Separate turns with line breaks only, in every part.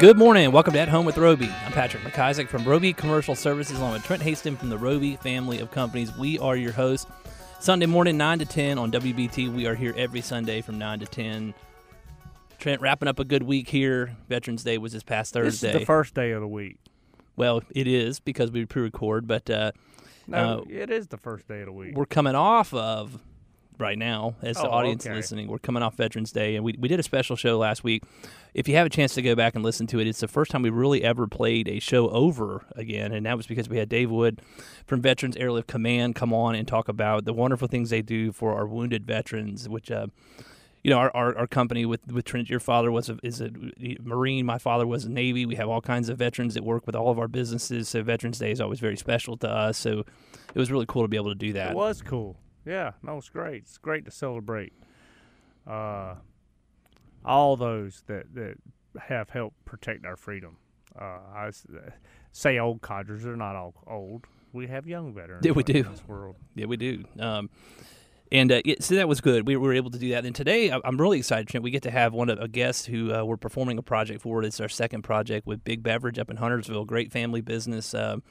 Good morning. and Welcome to At Home with Roby. I'm Patrick McIsaac from Roby Commercial Services, along with Trent Haston from the Roby family of companies. We are your hosts. Sunday morning, 9 to 10 on WBT. We are here every Sunday from 9 to 10. Trent, wrapping up a good week here. Veterans Day was this past Thursday.
This is the first day of the week.
well, it is because we pre record, but uh,
No,
Uh,
it is the first day of the week.
we're coming off of right now as the
Oh,
audience
okay.
listening we're coming off veterans day and we, we did a special show last week if you have a chance to go back and listen to it it's the first time we really ever played a show over again and that was because we had dave wood from veterans airlift command come on and talk about the wonderful things they do for our wounded veterans which uh, you know, our, our, our company with with Trent, your father was a, is a Marine. My father was a Navy. We have all kinds of veterans that work with all of our businesses. So Veterans Day is always very special to us. So it was really cool to be able to do that.
It was cool. Yeah, no, it's great. It's great to celebrate uh, all those that, that have helped protect our freedom. Uh, I say old codgers, they're not all old. We have young veterans
Yeah, we
in
do.
this world.
Yeah, we do. Um, and uh, it, so that was good. We were able to do that. And today, I'm really excited. Trent. We get to have one of a guest who uh, we're performing a project for. It's our second project with Big Beverage up in Huntersville. Great family business. Um,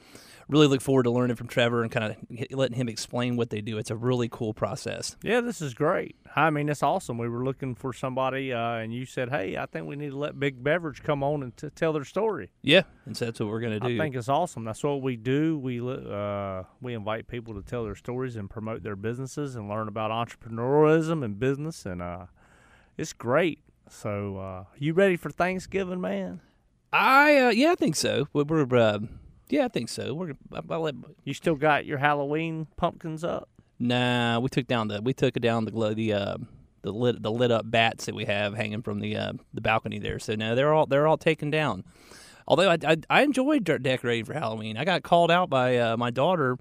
really look forward to learning from Trevor and kind of letting him explain what they do. It's a really cool process.
Yeah, this is great. I mean, it's awesome. We were looking for somebody, uh, and you said, "Hey, I think we need to let Big Beverage come on and t- tell their story."
Yeah, and so that's what we're going to do.
I think it's awesome. That's what we do. We uh, we invite people to tell their stories and promote their businesses and learn about entrepreneurialism and business, and uh, it's great. So, uh, you ready for Thanksgiving, man?
I uh, yeah, I think so. We're, we're uh, yeah, I think so. We're I'll let,
You still got your Halloween pumpkins up?
nah. We took down the we took down the glo- the uh, the lit the lit up bats that we have hanging from the uh, the balcony there. So no, they're all they're all taken down. Although I I, I enjoyed decorating for Halloween. I got called out by uh, my daughter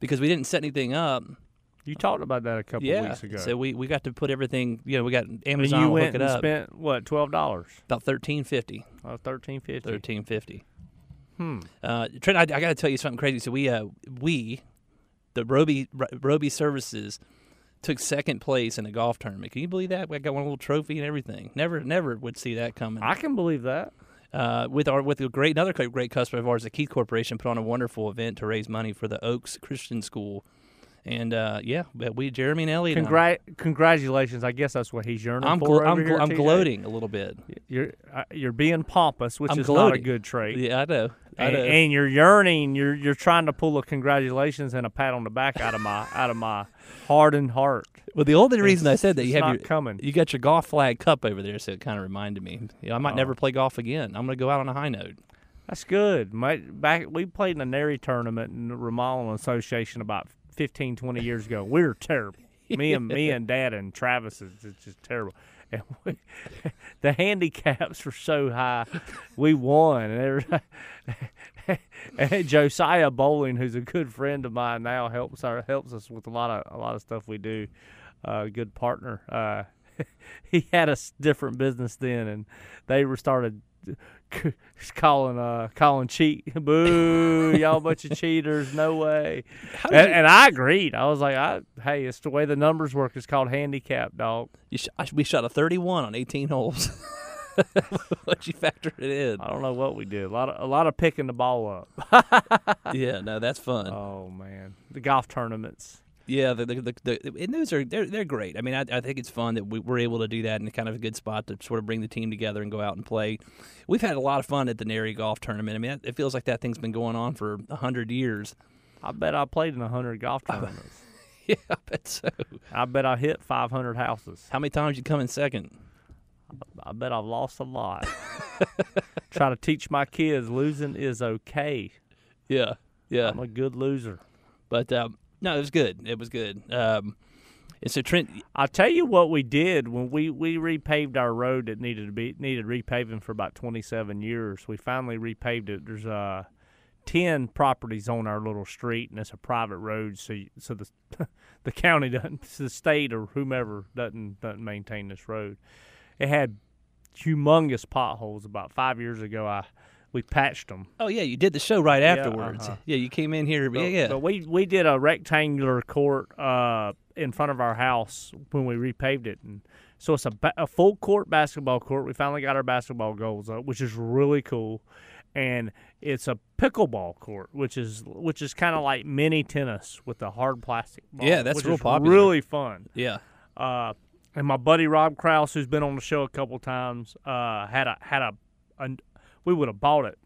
because we didn't set anything up.
You talked about that a couple
yeah,
weeks ago.
so we, we got to put everything. You know, we got
and
Amazon
you went
hook it
and
up
spent what twelve dollars?
about thirteen fifty.
Uh, Thirteen fifty.
Thirteen fifty.
Hmm.
Uh, Trent, I, I got to tell you something crazy. So we, uh, we, the Roby Roby Services, took second place in a golf tournament. Can you believe that? We got one little trophy and everything. Never, never would see that coming.
I can believe that.
Uh, with our with a great another great customer of ours, the Keith Corporation, put on a wonderful event to raise money for the Oaks Christian School. And uh, yeah, but we Jeremy and Elliot. and
congratulations. I guess that's what he's yearning
I'm
for.
gl- I'm, gl- I'm gloating a little bit.
You're uh, you're being pompous, which
I'm
is not a
gloating.
good trait.
Yeah, I know.
And, and you're yearning. You're you're trying to pull a congratulations and a pat on the back out of my out of my hardened heart.
Well, the only reason I said that you have your
coming.
you got your golf flag cup over there, so it kind of reminded me. You know, I might
Oh.
never play golf again. I'm going to go out on a high note.
That's good. My, back we played in a NARI tournament in the Remodeling Association about 15, 20 years ago. We were terrible. Me and me and Dad and Travis is it's just terrible. And we, the handicaps were so high, we won. And, and Josiah Bowling, who's a good friend of mine now, helps our helps us with a lot of a lot of stuff we do. Uh, good partner. Uh, he had a different business then, and they were started calling uh calling cheat. Boo y'all bunch of cheaters. No way. And,
you,
and i agreed. I was like I, hey it's the way the numbers work. It's called handicap dog.
You sh- we shot a 31 on 18 holes. What you factor it in?
i don't know what we did. A lot of a lot of picking the ball up.
Yeah, no, that's fun.
oh man. The golf tournaments
Yeah, the, the, the, the and those are they're they're great. I mean, I, I think it's fun that we, we're able to do that in kind of a good spot to sort of bring the team together and go out and play. We've had a lot of fun at the NARI Golf Tournament. I mean, it feels like that thing's been going on for a hundred years.
i bet i played in a 100 golf tournaments
Yeah, I bet so.
i bet i hit 500 houses
How many times you come in second?
i bet i've lost a lot try to teach my kids losing is okay
Yeah, yeah.
i'm a good loser
But um, no, it was good. It was good. Um, And so Trent,
I'll tell you what we did when we, we repaved our road that needed to be needed repaving for about 27 years. We finally repaved it. There's uh 10 properties on our little street and it's a private road so you, so the the county doesn't the state or whomever doesn't doesn't maintain this road. It had humongous potholes about 5 years ago. I we patched them.
oh yeah, you did the show right afterwards.
uh-huh.
Yeah, you came in here.
But,
yeah, yeah.
but we we did a rectangular court uh, in front of our house when we repaved it, and so it's a, ba- a full court basketball court. We finally got our basketball goals up, which is really cool, and it's a pickleball court, which is which is kind of like mini tennis with a hard plastic ball.
Yeah, that's real popular.
Really fun.
yeah.
Uh, and my buddy Rob Kraus, who's been on the show a couple times, uh, had a had a, a we would have bought it,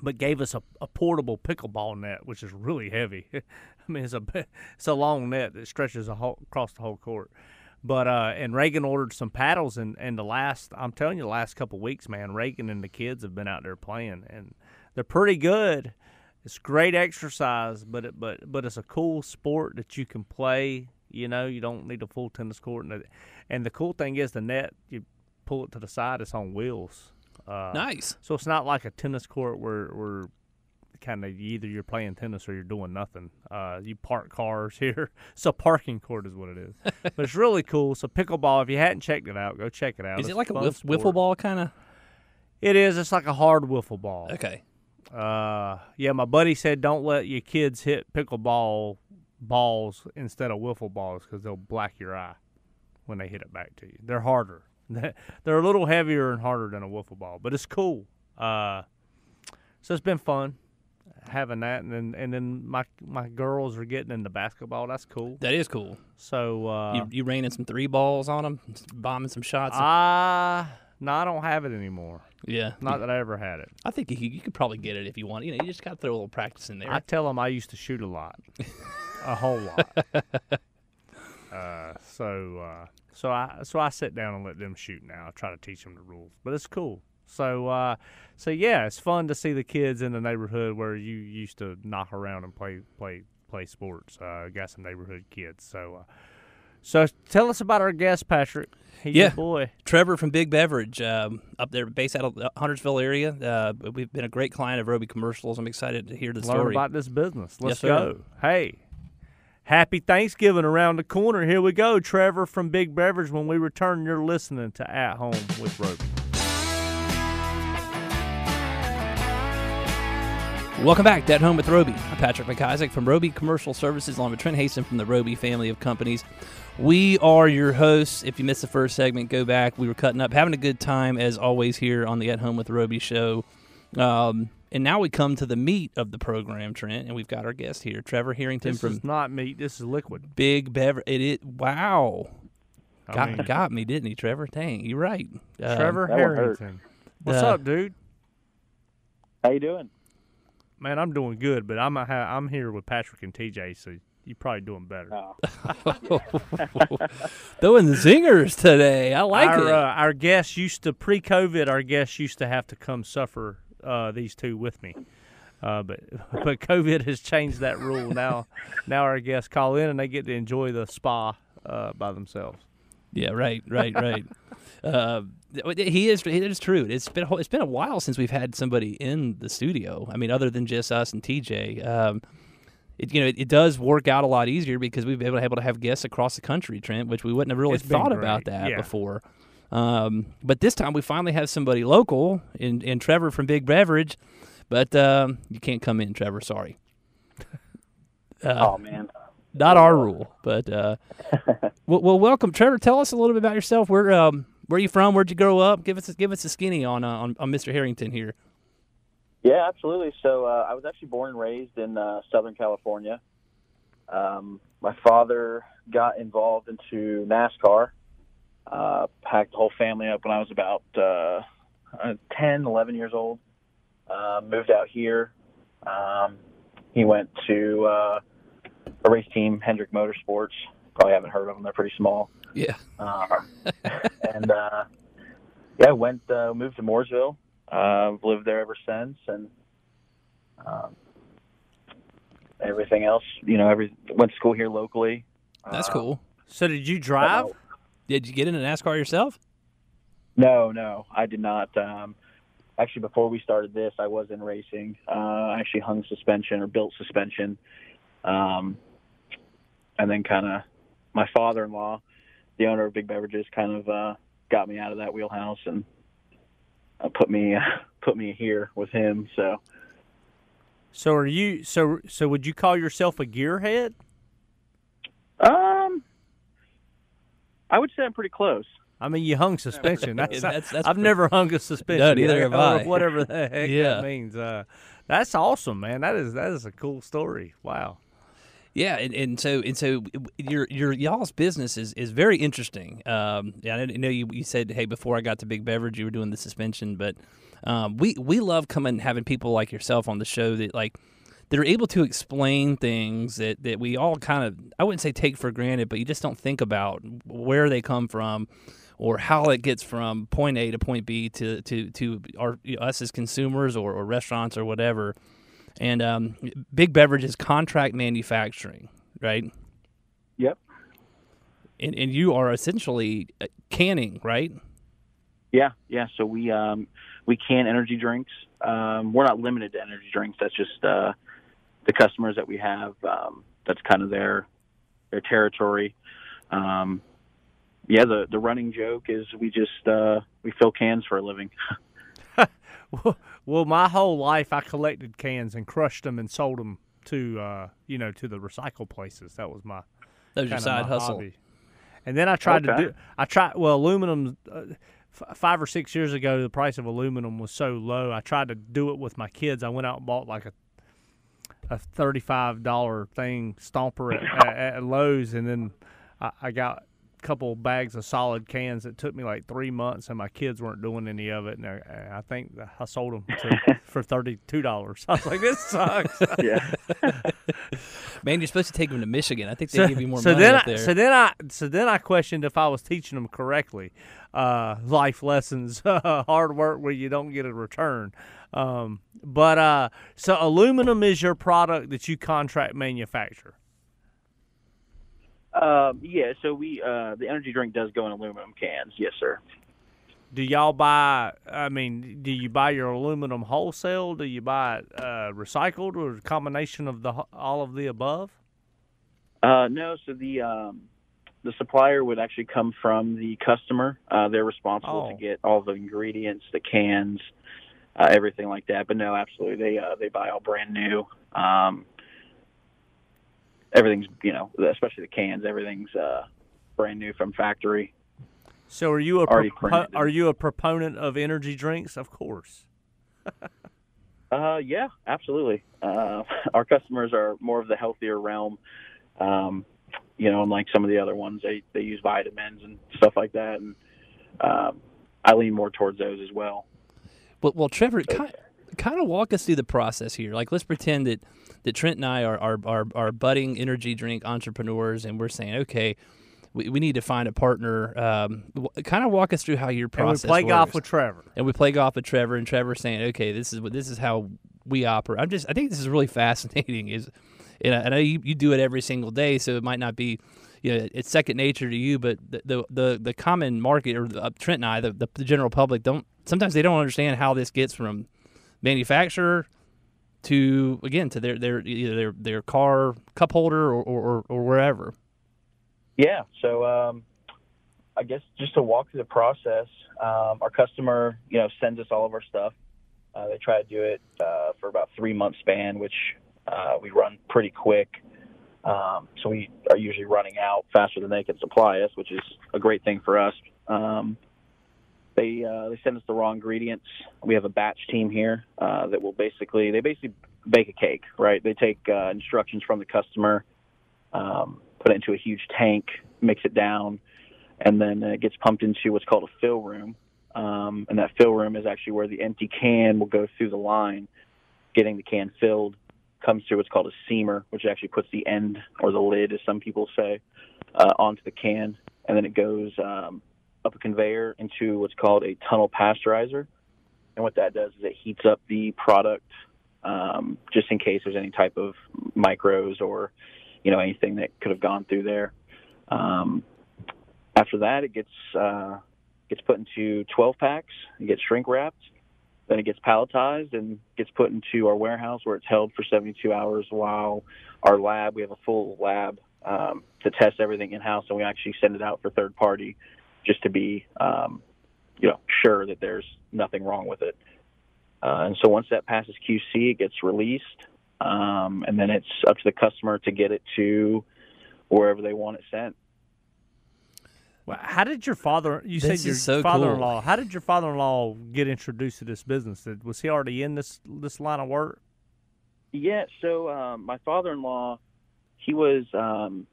but gave us a, a portable pickleball net, which is really heavy. I mean, it's a it's a long net that stretches whole, across the whole court. But uh, and Reagan ordered some paddles, and and the last I'm telling you, the last couple weeks, man, Reagan and the kids have been out there playing, and they're pretty good. It's great exercise, but it, but but it's a cool sport that you can play. You know, you don't need a full tennis court, and the, and the cool thing is the net. You pull it to the side; it's on wheels. Uh,
Nice.
so it's not like a tennis court where where kind of either you're playing tennis or you're doing nothing. Uh, you park cars here. It's a parking court, is what it is. but it's really cool. So pickleball. If you hadn't checked it out, go check it out.
Is
It's
it like a
fun
whiff, wiffle ball kind of?
It is. It's like a hard wiffle ball.
Okay.
Uh, yeah, my buddy said don't let your kids hit pickleball balls instead of wiffle balls because they'll black your eye when they hit it back to you. They're harder. They're a little heavier and harder than a wiffle ball, but it's cool. Uh, so it's been fun having that, and then and then my my girls are getting into basketball. That's cool.
That is cool.
So uh,
you, you raining some three balls on them, bombing some shots.
ah, no, I don't have it anymore.
yeah.
Not that I ever had it.
I think you, you could probably get it if you want. You know, you just got to throw a little practice in there.
I tell them I used to shoot a lot, a whole lot. uh, so uh, so I so I sit down and let them shoot now. I try to teach them the rules, but it's cool. So uh, so yeah, it's fun to see the kids in the neighborhood where you used to knock around and play play play sports. Uh, got some neighborhood kids. So uh, so tell us about our guest, Patrick. He's
Yeah.
boy.
Trevor from Big Beverage, um, up there, based out of the Huntersville area. Uh, we've been a great client of Roby Commercials. I'm excited to hear the
learn
story.
about this business. Let's
Yes,
go. Hey, happy Thanksgiving around the corner. Here we go. Trevor from Big Beverage. When we return, you're listening to At Home with Roby.
Welcome back to At Home with Roby. I'm Patrick McIsaac from Roby Commercial Services, along with Trent Haston from the Roby family of companies. We are your hosts. If you missed the first segment, go back. We were cutting up, having a good time as always here on the At Home with Roby show. Um, and now we come to the meat of the program, Trent, and we've got our guest here, Trevor Harrington
This
from
is not meat. This is liquid.
Big Beverage. It is wow.
I
Got,
mean,
got me, didn't he, Trevor? Dang, you're right. Um,
Trevor
that.
Harrington. What's
Uh,
up, dude?
How you doing?
Man, I'm doing good, but I'm a ha- I'm here with Patrick and TJ, so you're probably doing better.
Oh,
Throwing zingers today. I like
our
it.
Uh, our guests used to pre-COVID. Our guests used to have to come suffer uh, these two with me, uh, but but COVID has changed that rule. Now now our guests call in and they get to enjoy the spa uh, by themselves.
Yeah, right, right, right. uh, he is. It is true. It's been a it's been a while since we've had somebody in the studio. I mean, other than just us and TJ. Um, it, you know, it, it does work out a lot easier because we've been able to have guests across the country, Trent, which we wouldn't have really
It's
thought about that
yeah.
before. Um, but this time we finally have somebody local in, in Trevor from Big Beverage, but um, you can't come in, Trevor. Sorry. Uh,
oh man.
not our rule, but uh, well, well, welcome, Trevor. Tell us a little bit about yourself. Where um, where are you from? Where'd you grow up? Give us a, give us a skinny on uh, on, on Mr. Harrington here.
Yeah, absolutely. So uh, I was actually born and raised in uh, Southern California. Um, my father got involved into NASCAR. Uh, packed the whole family up when I was about uh, uh, 10, 11 years old. Uh, moved out here. Um, he went to uh, a race team, Hendrick Motorsports. Probably haven't heard of them. They're pretty small.
Yeah,
Uh, and uh, yeah, went uh, moved to Mooresville. Uh, lived there ever since, and um, everything else. You know, every went to school here locally.
that's
Uh,
cool.
So did you drive?
Uh,
Did you get in a NASCAR yourself?
No, no, I did not. Um, actually, before we started this, I was in racing. Uh, I actually hung suspension or built suspension, um, and then kind of my father-in-law, the owner of Big Beverages, kind of uh, got me out of that wheelhouse and uh, put me put me here with him. So
So are you? So so would you call yourself a gearhead?
Um, I would say I'm pretty close.
I mean, you hung suspension. That's,
That's- that's
I've
pretty-
never hung a suspension.
No, neither have I.
Whatever the heck
Yeah.
that means. Uh, that's awesome, man. That is that is a cool story. Wow.
Yeah, and, and so and so your your y'all's business is, is very interesting. Um, yeah, I know you, you said hey before I got to Big Beverage you were doing the suspension, but um, we we love coming having people like yourself on the show that like that are able to explain things that, that we all kind of I wouldn't say take for granted, but you just don't think about where they come from or how it gets from point A to point B to to to our us as consumers or, or restaurants or whatever. And um, Big Beverage is contract manufacturing, right?
Yep.
And, and you are essentially uh, canning, right?
Yeah, yeah. So we um, we can energy drinks. Um, we're not limited to energy drinks. That's just uh, the customers that we have. Um, that's kind of their their territory. Um, yeah, the the running joke is we just uh, we fill cans for a living.
Well, my whole life I collected cans and crushed them and sold them to uh, you know to the recycle places. That was my
That was your side hustle.
hobby. And then I tried to do. I tried. Well, aluminum. Uh, f- five or six years ago, the price of aluminum was so low. I tried to do it with my kids. I went out and bought like a a thirty five dollar thing stomper at, at, at Lowe's, and then I, I got a couple bags of solid cans. It took me like three months, and my kids weren't doing any of it. And I, I think I sold them to, for thirty two dollars. I was like, this sucks.
yeah,
Man, you're supposed to take them to Michigan. I think they give you more
so
money
then
up
I,
there.
So then I so then I questioned if I was teaching them correctly, uh, life lessons, hard work where you don't get a return. Um, but uh, so aluminum is your product that you contract manufacture.
um, yeah. So we uh, the energy drink does go in aluminum cans. Yes, sir.
Do y'all buy? I mean, do you buy your aluminum wholesale? Do you buy it uh, recycled, or a combination of the all of the above?
Uh, no, so the um, the supplier would actually come from the customer. Uh, they're responsible to
Oh.
get all the ingredients, the cans, uh, everything like that. But no, absolutely, they uh, they buy all brand new. Um, everything's you know, especially the cans, everything's uh, brand new from factory.
So are you a
Already
propo- are you a proponent of energy drinks? Of course.
Uh, yeah, absolutely. Uh, our customers are more of the healthier realm. Um, you know, unlike some of the other ones, they they use vitamins and stuff like that, and um, I lean more towards those as well.
Well, well Trevor, kind, kind of walk us through the process here. Like, let's pretend that, that Trent and I are, are, are, are budding energy drink entrepreneurs, and we're saying, okay, we, we need to find a partner. Um, kind of walk us through how your
And we
process
play golf with Trevor.
and we play golf with Trevor, and Trevor saying, okay, this is what this is how we operate. I'm just, I think this is really fascinating. Is, and I, I know you, you do it every single day, so it might not be, you know, it's second nature to you, but the the the, the common market or the, uh, Trent and I, the, the the general public don't sometimes they don't understand how this gets from manufacturer to again to their their either their their car cup holder or or, or wherever.
Yeah. So um, I guess just to walk through the process, um, our customer, you know, sends us all of our stuff. Uh, they try to do it uh, for about three month span, which uh, we run pretty quick. Um, so we are usually running out faster than they can supply us, which is a great thing for us. Um, they uh, they send us the raw ingredients. We have a batch team here uh, that will basically they basically bake a cake, right? They take uh, instructions from the customer, um, put it into a huge tank, mix it down, and then it gets pumped into what's called a fill room. Um, and that fill room is actually where the empty can will go through the line, getting the can filled, comes through what's called a seamer, which actually puts the end or the lid, as some people say, uh, onto the can, and then it goes um, up a conveyor into what's called a tunnel pasteurizer. And what that does is it heats up the product um, just in case there's any type of micros or you know anything that could have gone through there. Um, after that, it gets uh, gets put into 12 packs. It gets shrink wrapped. Then it gets palletized and gets put into our warehouse where it's held for 72 hours. While our lab, we have a full lab um, to test everything in house, and we actually send it out for third party just to be, um, you know, sure that there's nothing wrong with it. Uh, and so once that passes QC, it gets released, um, and then it's up to the customer to get it to wherever they want it sent.
Well, how did your father? You
this
said your
so
father-in-law. How did your father-in-law get introduced to this business? Was he already in this this line of work?
Yeah, so um, my father-in-law, he was um,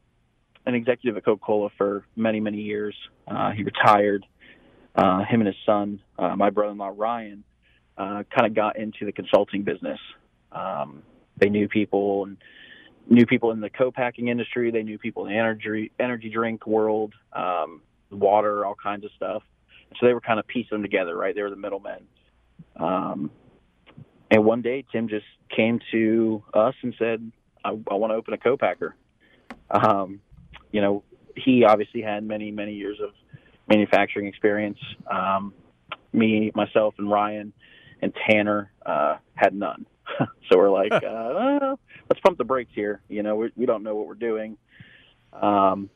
an executive at Coca-Cola for many, many years. Uh, he retired. Uh, him and his son, uh, my brother-in-law Ryan, uh, kind of got into the consulting business. Um, they knew people and knew people in the co-packing industry. They knew people in the energy energy drink world, um, water, all kinds of stuff. So they were kind of piecing them together, right? They were the middlemen. Um, and one day, Tim just came to us and said, "I, I want to open a co-packer." Um, you know, he obviously had many, many years of manufacturing experience. Um, me, myself, and Ryan and Tanner uh, had none. so we're like, uh, let's pump the brakes here. You know, we, we don't know what we're doing. Um,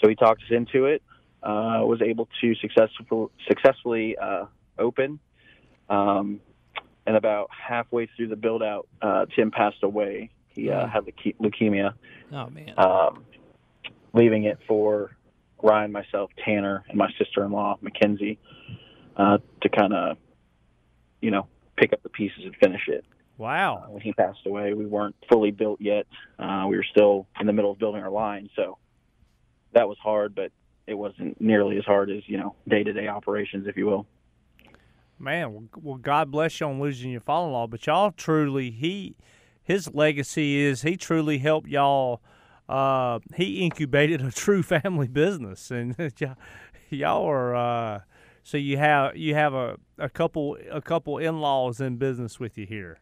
so he talked us into it. Uh, was able to successful, successfully uh, open. Um, and about halfway through the build out, uh, Tim passed away. He uh, had leuke- leukemia,
Oh man.
um, leaving it for Ryan, myself, Tanner, and my sister in law, Mackenzie, uh, to kind of, you know, pick up the pieces and finish it.
Wow.
When he passed away, we weren't fully built yet. Uh, we were still in the middle of building our line, so that was hard, but it wasn't nearly as hard as you know day to day operations, if you will.
Man, well, well, God bless you on losing your father-in-law, but y'all truly he his legacy is he truly helped y'all. Uh, he incubated a true family business, and y'all, y'all are. Uh, so you have you have a, a couple a couple in-laws in business with you here.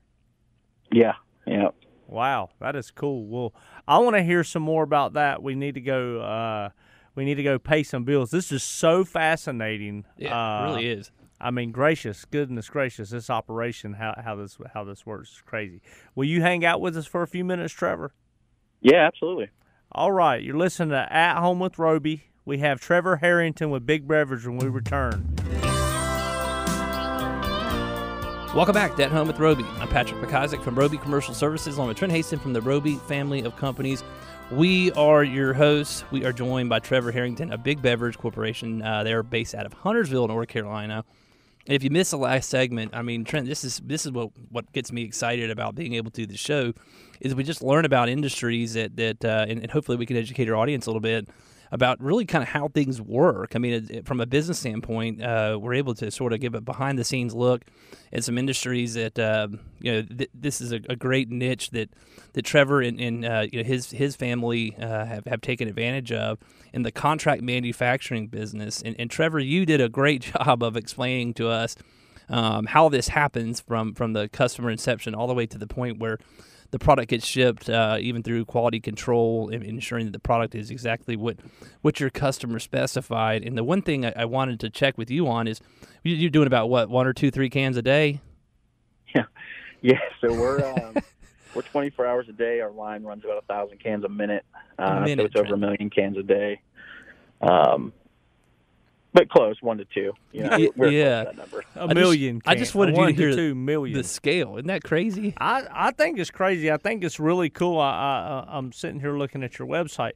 Yeah, yeah.
Wow, that is cool. Well, I want to hear some more about that. We need to go. Uh, we need to go pay some bills. This is so fascinating.
yeah,
uh,
it really is.
I mean, gracious, goodness gracious, this operation, how how this how this works is crazy. Will you hang out with us for a few minutes, Trevor?
Yeah, absolutely.
All right, you're listening to At Home with Roby. We have Trevor Harrington with Big Beverage when we return.
Welcome back to At Home with Roby. I'm Patrick McIsaac from Roby Commercial Services, along with Trent Haston from the Roby family of companies. We are your hosts. We are joined by Trevor Harrington of Big Beverage Corporation. Uh, they're based out of Huntersville, North Carolina. And if you missed the last segment, I mean, Trent, this is this is what what gets me excited about being able to do the show, is we just learn about industries that that uh, and, and hopefully we can educate our audience a little bit about really kind of how things work. I mean, it, it- from a business standpoint, uh, we're able to sort of give a behind the scenes look at some industries that uh, you know th- this is a, a great niche that that Trevor and, and uh, you know, his his family uh, have have taken advantage of in the contract manufacturing business. And, and Trevor, you did a great job of explaining to us um, how this happens from from the customer inception all the way to the point where the product gets shipped, uh, even through quality control, and ensuring that the product is exactly what what your customer specified. And the one thing I, I wanted to check with you on is you- you're doing about what one or two, three cans a day.
Yeah, yeah. so we're um, we're 24 hours a day. Our line runs about a thousand cans a minute, uh,
minute,
so it's over a million cans a day. Um, but close, one to two. You know, we're
yeah.
close to that number.
A
I just-
million.
I just
cans.
wanted you to
One
hear
two million.
The scale isn't that crazy?
I, I think it's crazy. I think it's really cool. I, I I'm sitting here looking at your website.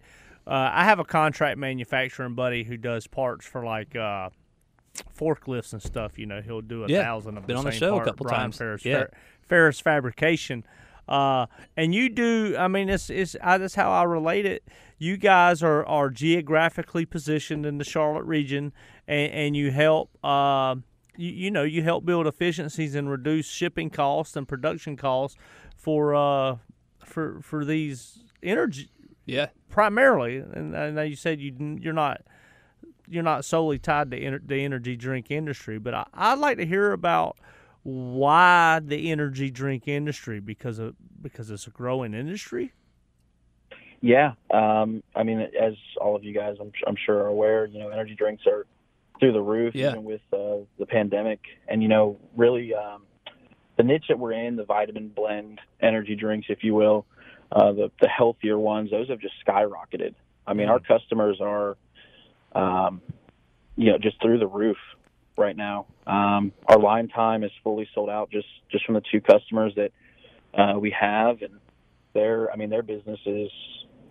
Uh, I have a contract manufacturing buddy who does parts for like uh, forklifts and stuff. You know, he'll do a
Yeah,
thousand of
been
the
on the
same
show a couple
Brian
times.
Ferris,
Yeah.
Fer- Ferris Fabrication. Uh, and you do. I mean, it's it's I, that's how I relate it. You guys are are geographically positioned in the Charlotte region, and, and you help. Uh, you, you know, you help build efficiencies and reduce shipping costs and production costs for uh for for these energy
Yeah,
primarily. And I know you said you you're not you're not solely tied to ener- the energy drink industry, but I, I'd like to hear about why the energy drink industry because of because it's a growing industry.
Yeah, um, I mean, as all of you guys, I'm, I'm sure are aware, you know, energy drinks are through the roof,
Yeah.
even with uh, the pandemic. And you know, really, um, the niche that we're in, the vitamin blend energy drinks, if you will, uh, the the healthier ones, those have just skyrocketed. I mean, our customers are, um, you know, just through the roof right now. Um, our line time is fully sold out just just from the two customers that uh, we have, and their, I mean, their business is,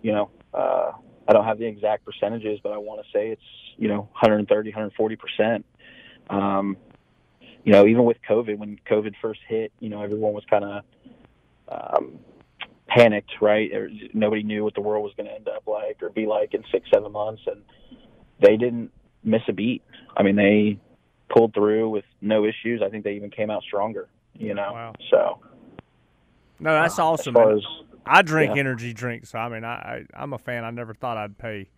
you know, uh, I don't have the exact percentages, but I want to say it's, you know, 130, 140 percent. Um, you know, even with COVID, when COVID first hit, you know, everyone was kind of um, panicked, right? Nobody knew what the world was going to end up like or be like in six, seven months, and they didn't miss a beat. I mean, they pulled through with no issues. I think they even came out stronger. You know,
Wow.
so
No, that's
uh,
awesome.
As far as
I drink
yeah.
energy drinks. So I mean, I, I I'm a fan. I never thought I'd pay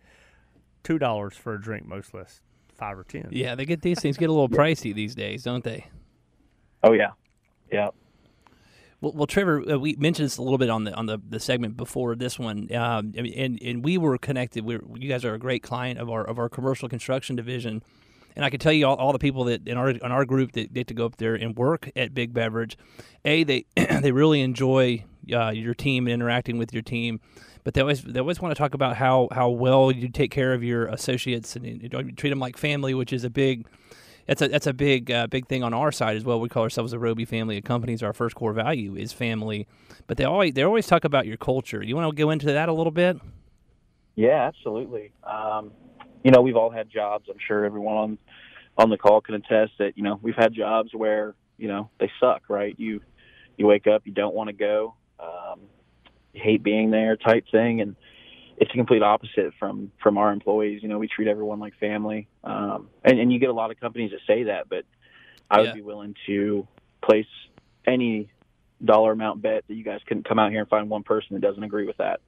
two dollars for a drink, much less five or ten.
Yeah, they get these things get a little pricey these days, don't they?
oh yeah, yeah.
Well, well Trevor, uh, we mentioned this a little bit on the on the, the segment before this one, um, and and we were connected. We are you guys are a great client of our of our commercial construction division, and I can tell you all, all the people that in our in our group that get to go up there and work at Big Beverage, a they they really enjoy uh, your team and interacting with your team. But they always they always want to talk about how, how well you take care of your associates and you, treat them like family, which is a big that's a that's a big uh, big thing on our side as well. We call ourselves a Roby family of companies. Our first core value is family, but they always they always talk about your culture. You want to go into that a little bit?
Yeah, absolutely. Um, you know, we've all had jobs. I'm sure everyone on on the call can attest that you know we've had jobs where you know they suck. Right? You you wake up, you don't want to go, um, hate being there, type thing, and it's the complete opposite from from our employees. You know, we treat everyone like family, um, and and you get a lot of companies that say that, but I would
Yeah.
be willing to place any dollar amount bet that you guys couldn't come out here and find one person that doesn't agree with that.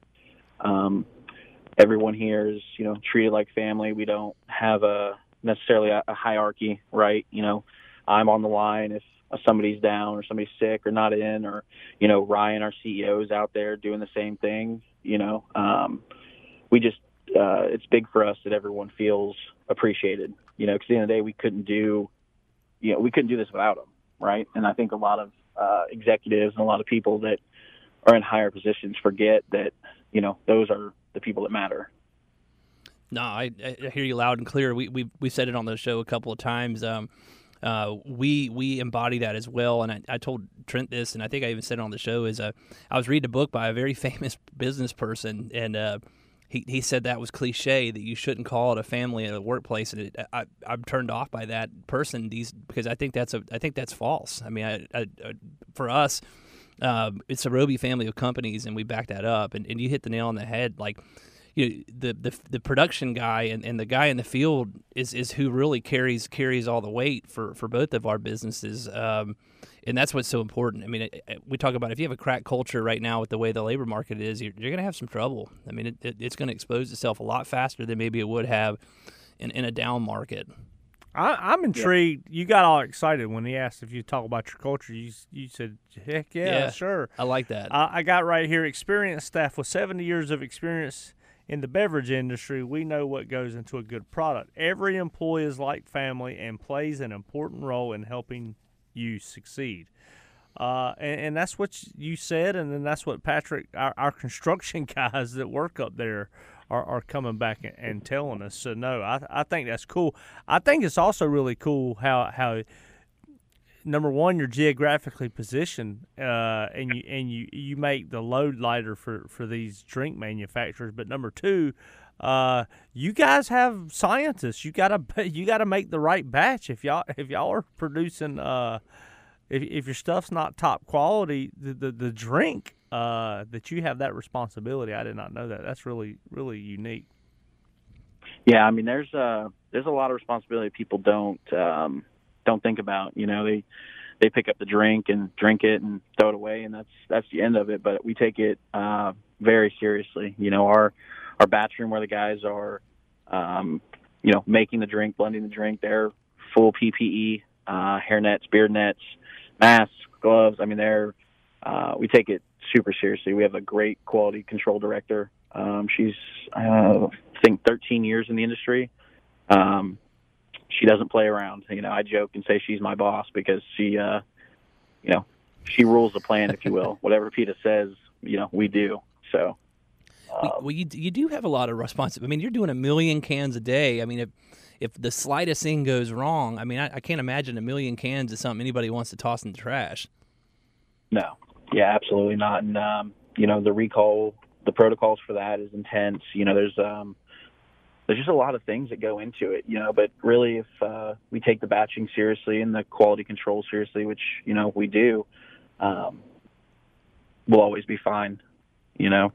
Um, everyone here is you know treated like family. We don't have a necessarily a, a hierarchy, right? You know, I'm on the line if somebody's down or somebody's sick or not in, or you know Ryan, our CEO, is out there doing the same thing. You know, um, we just uh, it's big for us that everyone feels appreciated. You know, because at the end of the day, we couldn't do you know we couldn't do this without them, right? And I think a lot of uh, executives and a lot of people that are in higher positions forget that you know those are the people that matter.
No, I, I hear you loud and clear. We we we said it on the show a couple of times. Um, uh, we we embody that as well. And I, I told Trent this, and I think I even said it on the show. Is uh, I was reading a book by a very famous business person, and uh, he he said that was cliche that you shouldn't call it a family at a workplace, and it, I I'm turned off by that person these because I think that's a I think that's false. I mean, I, I, I, for us. Um, it's a Roby family of companies, and we back that up. And, and you hit the nail on the head. Like, you the, the the production guy and, and the guy in the field is, is who really carries carries all the weight for, for both of our businesses, um, and that's what's so important. I mean, it, it- we talk about if you have a crack culture right now with the way the labor market is, you're, you're going to have some trouble. I mean, it, it, it's going to expose itself a lot faster than maybe it would have in, in a down market.
I, I'm intrigued. You got all excited when he asked if you talk about your culture. You you said, "Heck yeah,
Yeah.
sure."
I like that.
I, I got right here experienced staff with 70 years of experience in the beverage industry. We know what goes into a good product. Every employee is like family and plays an important role in helping you succeed. Uh, and, and that's what you said, and then that's what Patrick, our, our construction guys that work up there, are, are coming back and, telling us. So no, I, I think that's cool. I think it's also really cool how how number one, you're geographically positioned, uh, and you and you you make the load lighter for for these drink manufacturers. But number two, uh, you guys have scientists. You gotta you gotta make the right batch. If y'all if y'all are producing, uh, if if your stuff's not top quality, the the, the drink. Uh, that you have that responsibility. I did not know that. That's really, really unique.
Yeah, I mean, there's uh there's a lot of responsibility people don't um, don't think about. You know, they they pick up the drink and drink it and throw it away, and that's that's the end of it. But we take it uh, very seriously. You know, our our batch room where the guys are, um, you know, making the drink, blending the drink, they're full PPE, uh, hair nets, beard nets, masks, gloves. I mean, they're uh, we take it super seriously. We have a great quality control director Um, she's uh, I think 13 years in the industry. Um, she doesn't play around. You know, I joke and say she's my boss because she, uh, you know, she rules the plan, if you will. Whatever Peta says, you know, we do. So.
well, well, you you do have a lot of responsibility. I mean, you're doing a million cans a day. I mean, if if the slightest thing goes wrong, I mean, I, I can't imagine a million cans is something anybody wants to toss in the trash.
No, yeah, absolutely not. And um, you know, the recall, the protocols for that is intense. You know, there's um, there's just a lot of things that go into it. You know, but really, if uh, we take the batching seriously and the quality control seriously, which you know we do, um, we'll always be fine. You know.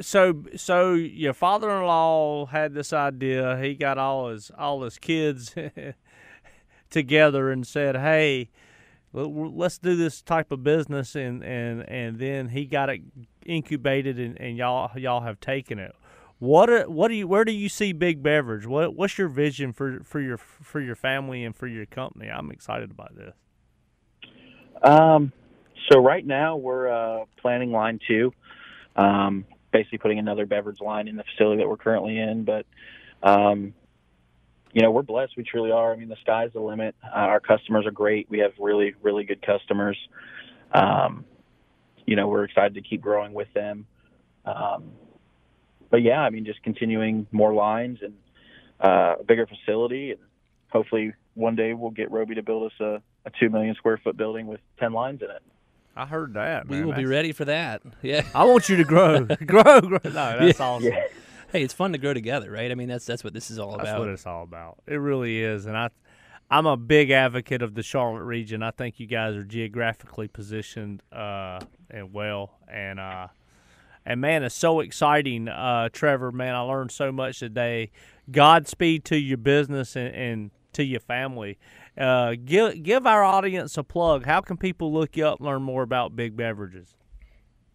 So, so your father-in-law had this idea. He got all his all his kids together and said, "Hey, let's do this type of business," and and and then he got it incubated, and, and y'all y'all have taken it. What are, what do you where do you see Big Beverage? What what's your vision for for your for your family and for your company? I'm excited about this.
Um, so right now we're uh, planning line two. Um, basically putting another beverage line in the facility that we're currently in. But, um, you know, we're blessed. We truly are. I mean, the sky's the limit. Uh, our customers are great. We have really, really good customers. Um, you know, we're excited to keep growing with them. Um, but yeah, I mean, just continuing more lines and uh, a bigger facility, and hopefully one day we'll get Roby to build us a, a two million square foot building with ten lines in it.
I heard that.
We
man.
will be ready for that. Yeah.
I want you to grow, grow, grow. No, that's awesome.
Yeah.
Hey, it's fun to grow together, right? I mean, that's that's what this is all
That's
about.
That's what it's all about. It really is, and I, I'm a big advocate of the Charlotte region. I think you guys are geographically positioned uh, and well, and uh, and man, it's so exciting, uh, Trevor. Man, I learned so much today. Godspeed to your business and, and to your family. Uh, give give our audience a plug. How can people look you up, learn more about Big Beverages?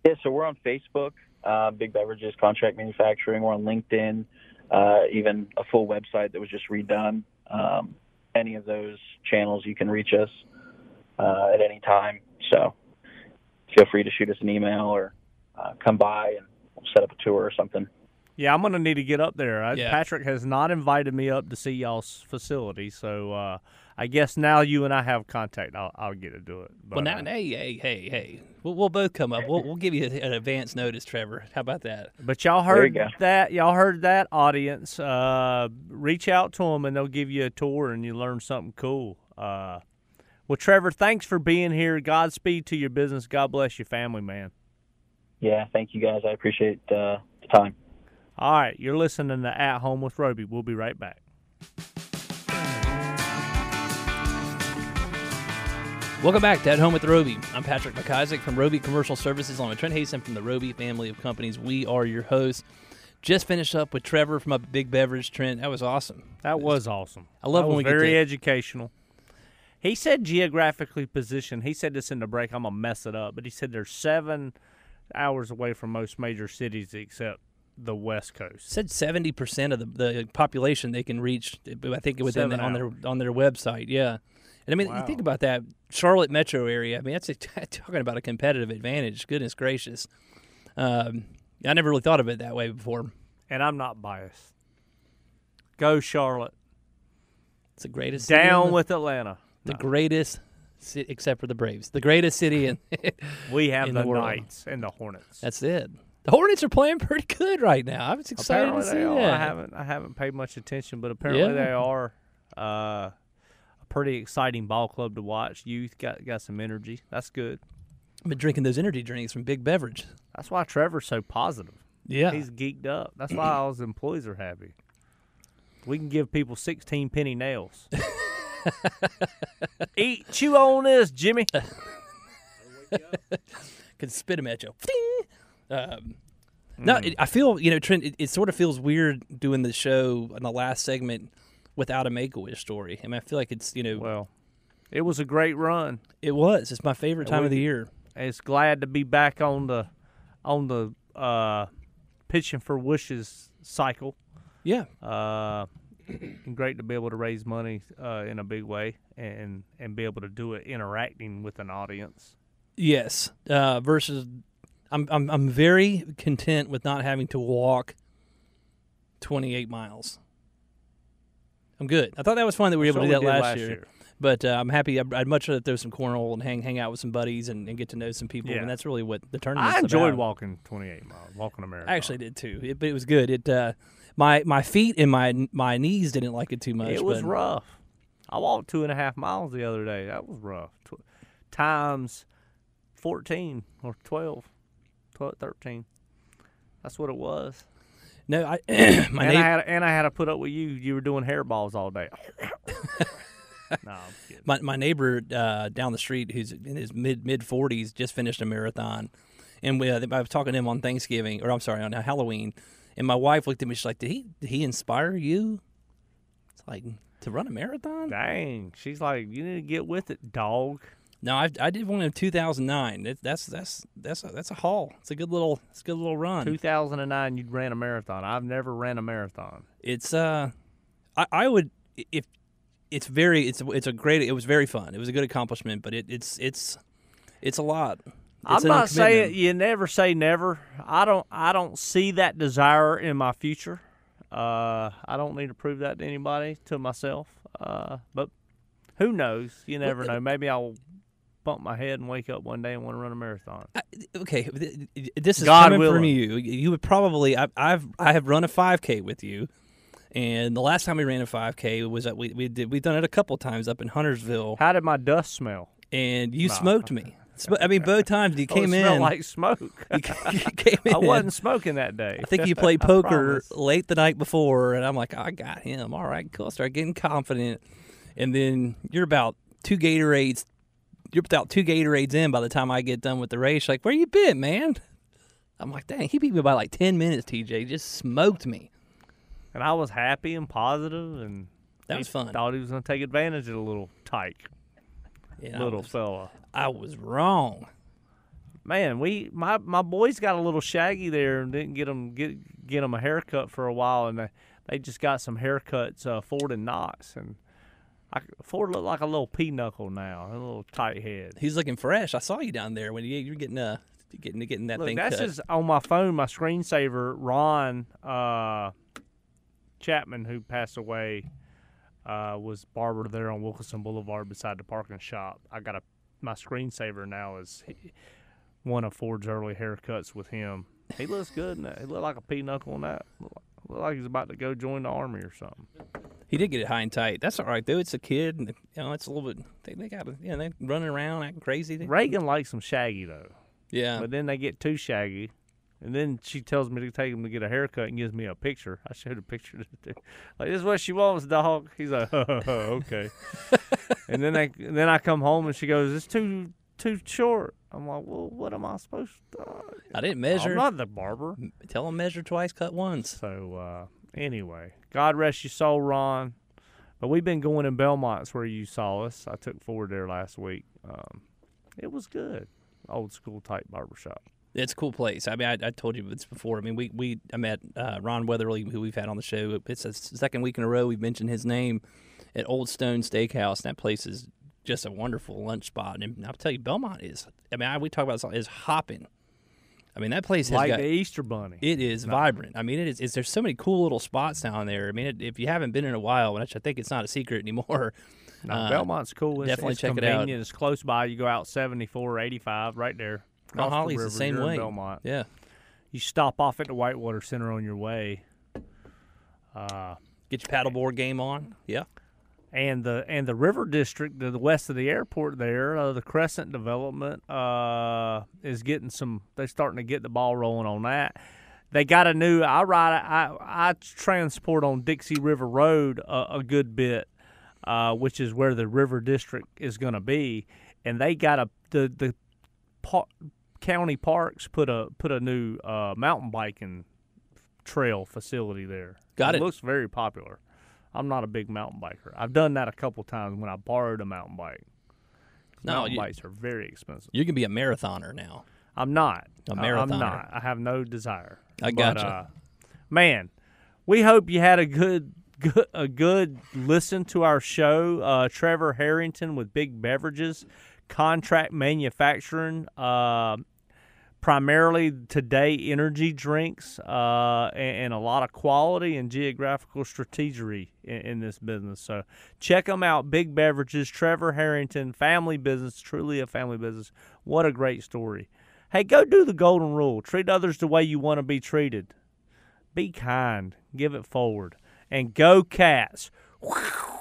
Yeah, so we're on Facebook, uh, Big Beverages Contract Manufacturing. We're on LinkedIn, uh, even a full website that was just redone. Um, any of those channels, you can reach us uh, at any time. So feel free to shoot us an email or uh, come by and we'll set up a tour or something.
Yeah, I'm gonna need to get up there. I,
Yeah.
Patrick has not invited me up to see y'all's facility, so uh, I guess now you and I have contact. I'll, I'll get to do it. But,
well, now,
uh,
hey, hey, hey, hey. We'll, we'll both come up. We'll, we'll give you an advance notice, Trevor. How about that?
but y'all heard that. Y'all heard that, audience. Uh, reach out to them, and they'll give you a tour, and you learn something cool. Uh, well, Trevor, thanks for being here. Godspeed to your business. God bless your family, man.
Yeah, thank you guys. I appreciate uh, the time.
All right, you're listening to At Home with Roby. We'll be right back.
Welcome back to At Home with Roby. I'm Patrick McIsaac from Roby Commercial Services, along with Trent Haston from the Roby family of companies. We are your hosts. Just finished up with Trevor from a Big Beverage. Trent, that was awesome.
That was awesome.
I love
That
when
was
we get
very
to-
educational. He said geographically positioned. He said this in the break. I'm gonna mess it up, but he said they're seven hours away from most major cities except the West Coast.
said seventy percent of the, the population they can reach. I think within
Seven
on their on their website. Yeah, and I mean, you think about that Charlotte metro area. I mean, that's a, talking about a competitive advantage. Goodness gracious, um, I never really thought of it that way before.
And I'm not biased. Go Charlotte.
It's the greatest
Down with Atlanta.
the greatest, ci- except for the Braves, the greatest city in.
We have
In
the,
the.
Knights and the Hornets.
that's it. The Hornets are playing pretty good right now. I was excited
apparently
to see
are.
that.
I haven't I haven't paid much attention, but apparently
Yeah.
they are uh, a pretty exciting ball club to watch. Youth got got some energy. That's good.
I've been drinking those energy drinks from Big Beverage.
That's why Trevor's so positive.
Yeah,
He's geeked up. That's why all his employees are happy. We can give people sixteen penny nails. Eat, chew on this, Jimmy.
Can spit them at you. Um, no, it, I feel you know, Trent. It, it sort of feels weird doing the show in the last segment without a Make a Wish story. I mean, I feel like it's you know,
Well, it was a great run.
it was. It's my favorite time of the year.
It's glad to be back on the on the uh, pitching for wishes cycle.
Yeah,
Uh, great to be able to raise money uh, in a big way and and be able to do it interacting with an audience.
yes. Uh, versus, I'm I'm I'm very content with not having to walk 28 miles. I'm good. I thought that was fun that we were able to do that
we
last,
did
year. But uh, I'm happy. I'd, much rather throw some cornhole and hang hang out with some buddies and, and get to know some people.
Yeah.
And that's really what the tournament. Is.
I enjoyed
about.
walking 28 miles, walking a marathon.
I actually did too. It, but it was good. It uh, my my feet and my my knees didn't like it too much.
it was
but
rough. I walked two and a half miles the other day. That was rough. Tw- times 14 or 12, 12, 13. That's what it was.
No, I my
and, I had, and I had to put up with you. You were doing hairballs all day. no,
my my neighbor uh, down the street, who's in his mid mid forties, just finished a marathon, and we, uh, I was talking to him on Thanksgiving, or I'm sorry, on Halloween, and my wife looked at me. She's like, "Did he did he inspire you?" It's like to run a marathon.
Dang. She's like, you need to get with it, dog.
No, I, I did one in 2009. It, that's that's that's a, that's a haul. It's a good little it's a good little run.
2009, you ran a marathon. I've never ran a marathon.
It's uh, I, I would if it's very it's it's a great it was very fun. It was a good accomplishment, but it, it's it's it's a lot. It's
I'm not saying you never say never. I don't. I don't see that desire in my future. Uh, I don't need to prove that to anybody, to myself. Uh, but who knows? You never know. Maybe I'll bump my head and wake up one day and want to run a marathon.
I- okay, th- th- this is
God
coming from you. You would probably I, I've I have run a 5K with you, and the last time we ran a 5K was that we we did we've done it a couple times up in Huntersville,
How did my dust smell?
and you
Nah.
smoked me. I mean, both times you
Oh,
came
smelled
in.
like smoke.
you you came in.
I wasn't smoking that day.
I think you played poker late the night before, and I'm like, I got him. All right, cool. Start getting confident, and then you're about two Gatorades. You're about two Gatorades in by the time I get done with the race. Like, where you been, man? I'm like, dang, he beat me by like ten minutes. TJ just smoked me.
And I was happy and positive, and
That was fun.
Thought he was going to take advantage of the little tyke,
I
little
was,
fella.
I was wrong.
Man, we my my boys got a little shaggy there and didn't get them get get them a haircut for a while, and they they just got some haircuts, uh, Ford and Knox, and I, Ford looked like a little pinochle now, a little tight head.
He's looking fresh. I saw you down there when you you're getting uh getting getting that
Look,
thing
that's
cut.
just on my phone. My screensaver, Ron uh, Chapman, who passed away, uh, was barber there on Wilkinson Boulevard beside the parking shop. I got a my screensaver now is he- one of Ford's early haircuts with him. He looks good. In that. He looked like a pinochle in that. Look like, he's about to go join the army or something.
He did get it high and tight. That's all right though. It's a kid, and you know it's a little bit. They, they got you know they running around acting crazy.
Reagan likes some shaggy though,
yeah,
but then they get too shaggy. And then she tells me to take him to get a haircut and gives me a picture. I showed a picture to the like this is what she wants, dog. He's like, okay. and then I and then I come home and she goes, it's too too short. I'm like, well, what am I supposed to?
I didn't measure.
I'm not the barber.
Tell him measure twice, cut once.
So uh, anyway, God rest your soul, Ron. But we've been going in Belmont's where you saw us. I took Ford there last week. Um, it was good, old school type barbershop.
It's a cool place. I mean, I, I told you this before. I mean, we we I met uh, Ron Weatherly, who we've had on the show. It's the second week in a row we've mentioned his name at Old Stone Steakhouse. And that place is just a wonderful lunch spot. And I'll tell you, Belmont is. I mean, I, we talk about this is hopping. I mean, that place has
Like
got.
the Easter Bunny.
It is vibrant. I mean, it is. It's, there's so many cool little spots down there. I mean, it, if you haven't been in a while, which I think it's not a secret anymore,
No,
uh,
Belmont's cool. It's,
definitely
it's
check it out.
It's close by. You go out 74 or 85 right there.
Mount
Across
Holly's the,
river,
same
you're in
way.
Belmont.
Yeah,
You stop off at the Whitewater Center on your way. Uh,
get your paddleboard game on. Yeah,
and the and the river district to the west of the airport there, uh, the Crescent development uh, is getting some. They're starting to get the ball rolling on that. They got a new. I ride. I I transport on Dixie River Road a, a good bit, uh, which is where the river district is going to be, and they got a the the par- county parks put a put a new uh, mountain biking trail facility there.
Got it.
Looks very popular. I'm not a big mountain biker. I've done that a couple times when I borrowed a mountain bike.
No,
mountain
you-
bikes are very expensive.
you can be a marathoner now.
I'm not.
A marathoner.
I'm not. I have no desire.
I
But,
gotcha.
uh, man, we hope you had a good, good a good listen to our show. Uh, Trevor Harrington with Big Beverages, contract manufacturing. Uh, primarily today energy drinks uh, and, and, a lot of quality and geographical strategy in, in, this business. So check them out. Big Beverages, Trevor Harrington, family business, truly a family business. What a great story. Hey, go do the golden rule. Treat others the way you want to be treated. Be kind. Give it forward. And go cats.